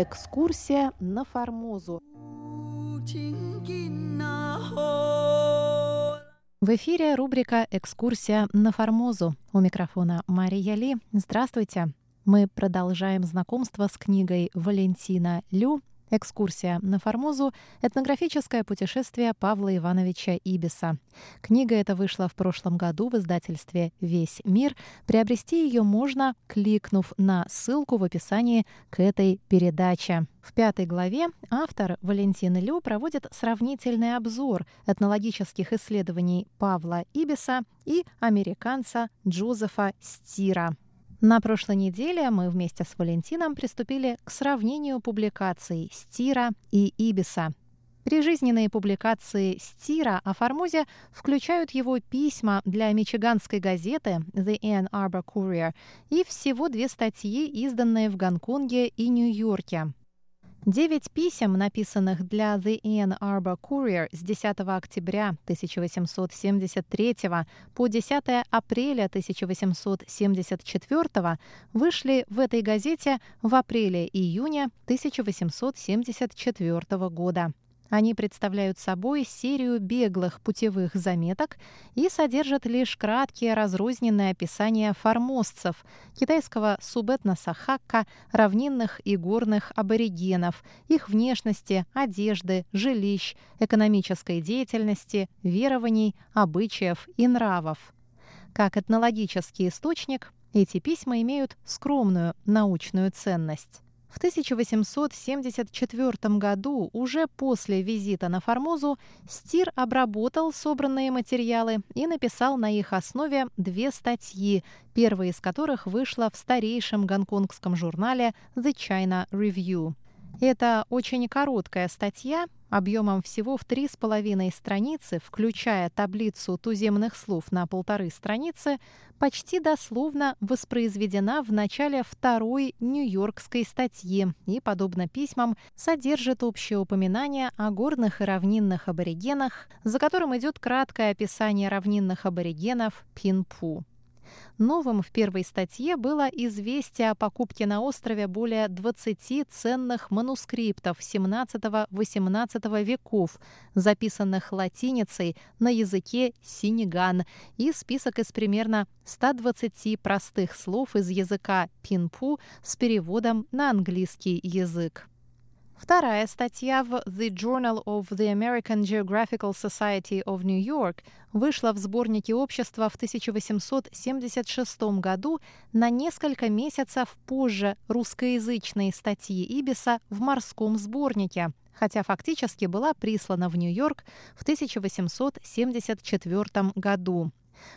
Экскурсия на Формозу. В эфире рубрика «Экскурсия на Формозу». У микрофона Мария Ли. Здравствуйте. Мы продолжаем знакомство с книгой Валентина Лю Экскурсия на Формозу — этнографическое путешествие Павла Ивановича Ибиса. Книга эта вышла в прошлом году в издательстве «Весь мир». Приобрести ее можно, кликнув на ссылку в описании к этой передаче. В пятой главе автор Валентин Лю проводит сравнительный обзор этнологических исследований Павла Ибиса и американца Джозефа Стира. На прошлой неделе мы вместе с Валентином приступили к сравнению публикаций Стира и Ибиса. Прижизненные публикации Стира о Формозе включают его письма для мичиганской газеты The Ann Arbor Courier и всего две статьи, изданные в Гонконге и Нью-Йорке. Девять писем, написанных для The Ann Arbor Courier с 10 октября 1873 по 10 апреля 1874 вышли в этой газете в апреле-июне 1874 года. Они представляют собой серию беглых путевых заметок и содержат лишь краткие разрозненные описания формозцев, китайского субэтноса Хакка, равнинных и горных аборигенов, их внешности, одежды, жилищ, экономической деятельности, верований, обычаев и нравов. Как этнологический источник, эти письма имеют скромную научную ценность. В 1874 году, уже после визита на Формозу, Стир обработал собранные материалы и написал на их основе две статьи, первая из которых вышла в старейшем гонконгском журнале The China Review. Это очень короткая статья, объемом всего в три с половиной страницы, включая таблицу туземных слов на полторы страницы, почти дословно воспроизведена в начале второй нью-йоркской статьи и, подобно письмам, содержит общее упоминание о горных и равнинных аборигенах, за которым идет краткое описание равнинных аборигенов Пинпу. Новым в первой статье было известие о покупке на острове более 20 ценных манускриптов XVII-XVIII веков, записанных латиницей на языке синеган, и список из примерно 120 простых слов из языка пинпу с переводом на английский язык. Вторая статья в The Journal of the American Geographical Society of New York вышла в сборнике общества в 1876 году на несколько месяцев позже русскоязычной статьи Ибиса в морском сборнике, хотя фактически была прислана в Нью-Йорк в 1874 году.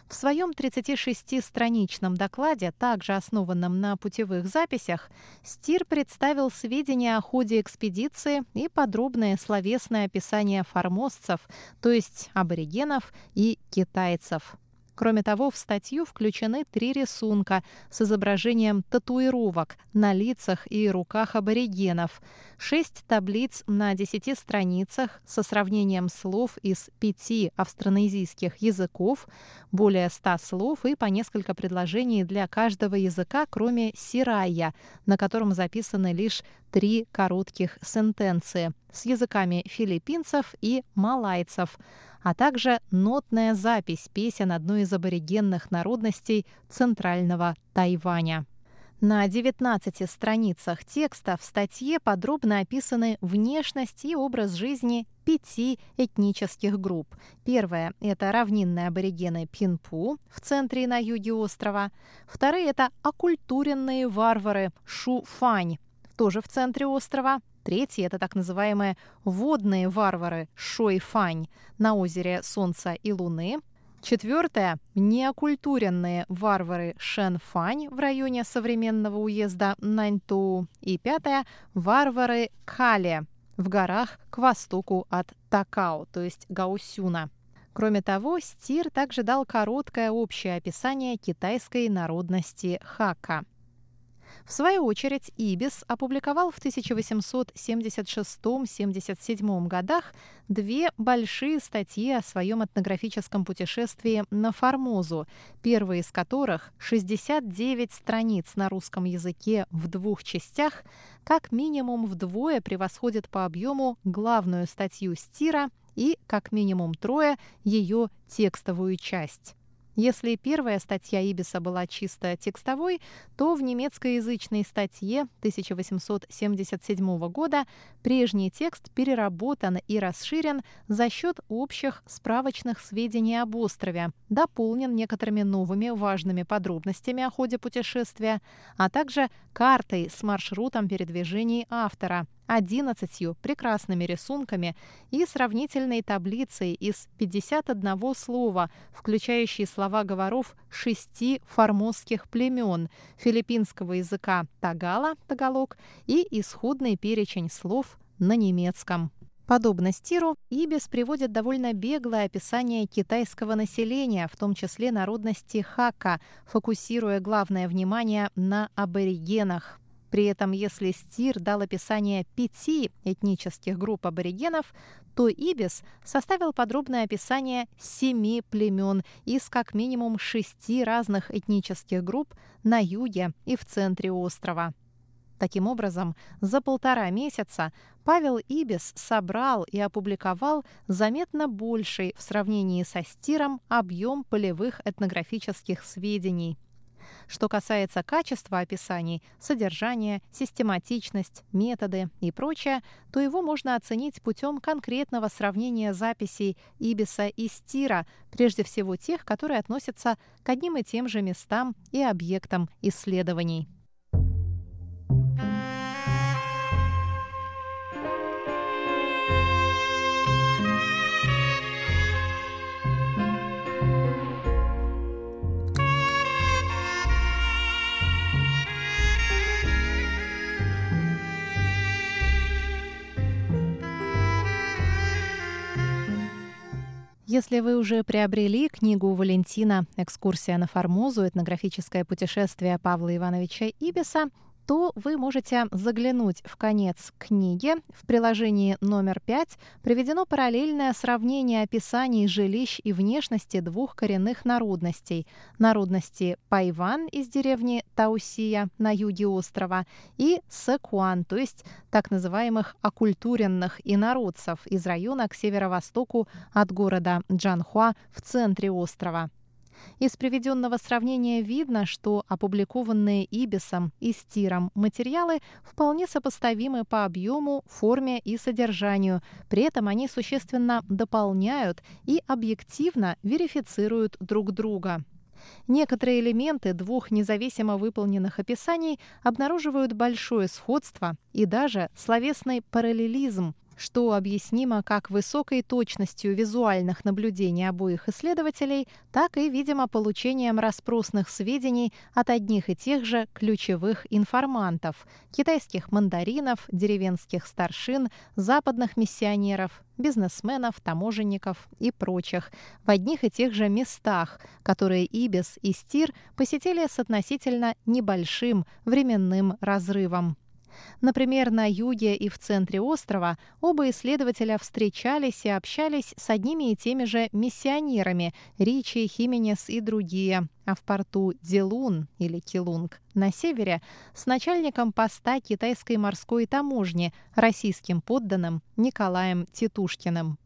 В своем 36-страничном докладе, также основанном на путевых записях, Стир представил сведения о ходе экспедиции и подробное словесное описание формозцев, то есть аборигенов и китайцев. Кроме того, в статью включены три рисунка с изображением татуировок на лицах и руках аборигенов, шесть таблиц на десяти страницах со сравнением слов из пяти австронезийских языков, более ста слов и по несколько предложений для каждого языка, кроме сирая, на котором записаны лишь три коротких сентенции с языками филиппинцев и малайцев – а также нотная запись песен одной из аборигенных народностей центрального Тайваня. На 19 страницах текста в статье подробно описаны внешность и образ жизни пяти этнических групп. Первая – это равнинные аборигены Пинпу в центре и на юге острова. Вторые – это оккультуренные варвары Шуфань, тоже в центре острова. Третий – это так называемые водные варвары Шойфань на озере Солнца и Луны. Четвертое – неокультуренные варвары Шенфань в районе современного уезда Наньтоу. И пятое – варвары Кали в горах к востоку от Такао, то есть Гаусюна. Кроме того, Стир также дал короткое общее описание китайской народности Хака – В свою очередь, Ибис опубликовал в 1876-77 годах две большие статьи о своем этнографическом путешествии на Формозу, первая из которых 69 страниц на русском языке в двух частях, как минимум вдвое превосходит по объему главную статью Стира и как минимум трое ее текстовую часть. Если первая статья Ибиса была чисто текстовой, то в немецкоязычной статье 1877 года прежний текст переработан и расширен за счет общих справочных сведений об острове, дополнен некоторыми новыми важными подробностями о ходе путешествия, а также картой с маршрутом передвижений автора – 11 прекрасными рисунками и сравнительной таблицей из 51 слова, включающей слова говоров шести формозских племен филиппинского языка тагала, тагалог, и исходный перечень слов на немецком. Подобно стиру, Ибис приводит довольно беглое описание китайского населения, в том числе народности хака, фокусируя главное внимание на аборигенах. При этом, если Стир дал описание пяти этнических групп аборигенов, то Ибис составил подробное описание семи племен из как минимум шести разных этнических групп на юге и в центре острова. Таким образом, за полтора месяца Павел Ибис собрал и опубликовал заметно больший в сравнении со Стиром объем полевых этнографических сведений – что касается качества описаний, содержания, систематичность, методы и прочее, то его можно оценить путем конкретного сравнения записей Ибиса и Стира, прежде всего тех, которые относятся к одним и тем же местам и объектам исследований. Если вы уже приобрели книгу Валентина «Экскурсия на Формозу. Этнографическое путешествие Павла Ивановича Ибиса», то вы можете заглянуть в конец книги. В приложении номер 5 приведено параллельное сравнение описаний жилищ и внешности двух коренных народностей. Народности Пайван из деревни Таусия на юге острова и Секуан, то есть так называемых оккультуренных инородцев из района к северо-востоку от города Джанхуа в центре острова. Из приведенного сравнения видно, что опубликованные Ибисом и Стиром материалы вполне сопоставимы по объему, форме и содержанию. При этом они существенно дополняют и объективно верифицируют друг друга. Некоторые элементы двух независимо выполненных описаний обнаруживают большое сходство и даже словесный параллелизм, что объяснимо как высокой точностью визуальных наблюдений обоих исследователей, так и, видимо, получением распросных сведений от одних и тех же ключевых информантов – китайских мандаринов, деревенских старшин, западных миссионеров, бизнесменов, таможенников и прочих в одних и тех же местах, которые Ибис и Стир посетили с относительно небольшим временным разрывом. Например, на юге и в центре острова оба исследователя встречались и общались с одними и теми же миссионерами Ричи, Хименес и другие, а в порту Дилун или Килунг на севере с начальником поста китайской морской таможни, российским подданным Николаем Титушкиным.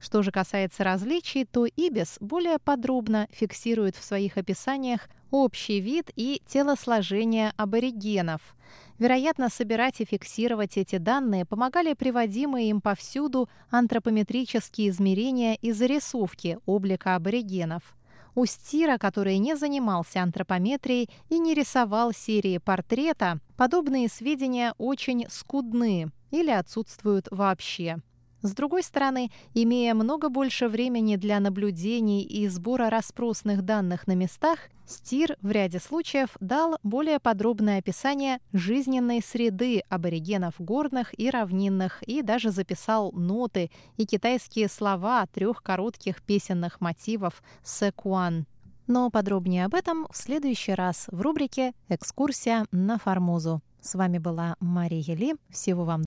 Что же касается различий, то Ибис более подробно фиксирует в своих описаниях общий вид и телосложение аборигенов. Вероятно, собирать и фиксировать эти данные помогали приводимые им повсюду антропометрические измерения и зарисовки облика аборигенов. У Стира, который не занимался антропометрией и не рисовал серии портрета, подобные сведения очень скудны или отсутствуют вообще. С другой стороны, имея много больше времени для наблюдений и сбора распросных данных на местах, Стир в ряде случаев дал более подробное описание жизненной среды аборигенов горных и равнинных и даже записал ноты и китайские слова трех коротких песенных мотивов «Секуан». Но подробнее об этом в следующий раз в рубрике «Экскурсия на Формозу». С вами была Мария Ли. Всего вам